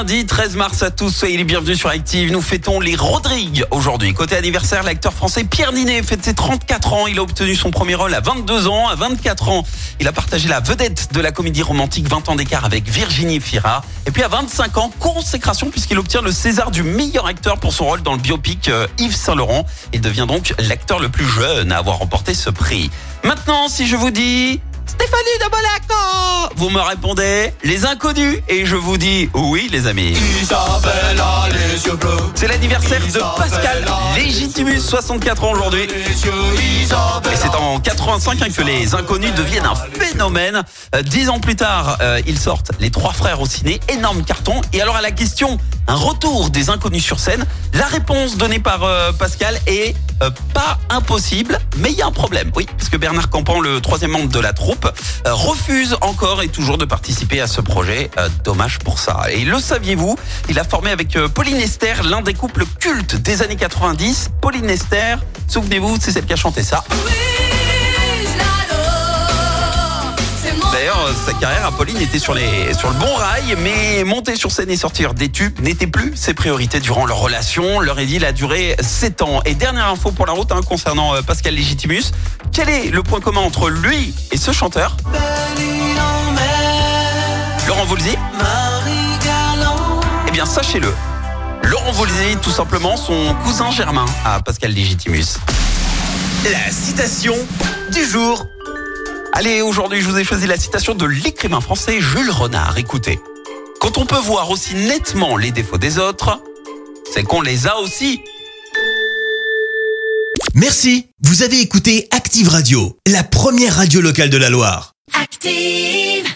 lundi 13 mars à tous, soyez les bienvenus sur Active. Nous fêtons les Rodrigues aujourd'hui. Côté anniversaire, l'acteur français Pierre Ninet fête ses 34 ans. Il a obtenu son premier rôle à 22 ans. À 24 ans, il a partagé la vedette de la comédie romantique 20 ans d'écart avec Virginie Fira. Et puis à 25 ans, consécration puisqu'il obtient le César du meilleur acteur pour son rôle dans le biopic euh, Yves Saint-Laurent. Il devient donc l'acteur le plus jeune à avoir remporté ce prix. Maintenant, si je vous dis Stéphanie de Monaco Vous me répondez les inconnus et je vous dis oui les amis. Isabelle a les yeux bleus. C'est l'anniversaire de Pascal Légitimus, 64 ans aujourd'hui. En 85 hein, que les inconnus deviennent un phénomène. Euh, Dix ans plus tard, euh, ils sortent les trois frères au ciné, énorme carton. Et alors à la question, un retour des inconnus sur scène, la réponse donnée par euh, Pascal est pas impossible, mais il y a un problème. Oui, parce que Bernard Campan, le troisième membre de la troupe, refuse encore et toujours de participer à ce projet. Dommage pour ça. Et le saviez-vous Il a formé avec Pauline Esther l'un des couples cultes des années 90. Pauline Esther, souvenez-vous, c'est celle qui a chanté ça. D'ailleurs, euh, sa carrière à Pauline était sur, le bon rail, mais monter sur scène et sortir des tubes n'était plus ses priorités durant leur relation. Leur idylle a duré 7 ans. Et dernière info pour la route hein, concernant euh, Pascal Légitimus. Quel est le point commun entre lui et ce chanteur? Laurent Voulzy Eh bien, sachez-le. Laurent Voulzy, tout simplement, son cousin germain à Pascal Légitimus. La citation du jour. Allez, aujourd'hui, je vous ai choisi la citation de l'écrivain français Jules Renard. Écoutez. Quand on peut voir aussi nettement les défauts des autres, c'est qu'on les a aussi. Merci, vous avez écouté Active Radio, la première radio locale de la Loire. Active.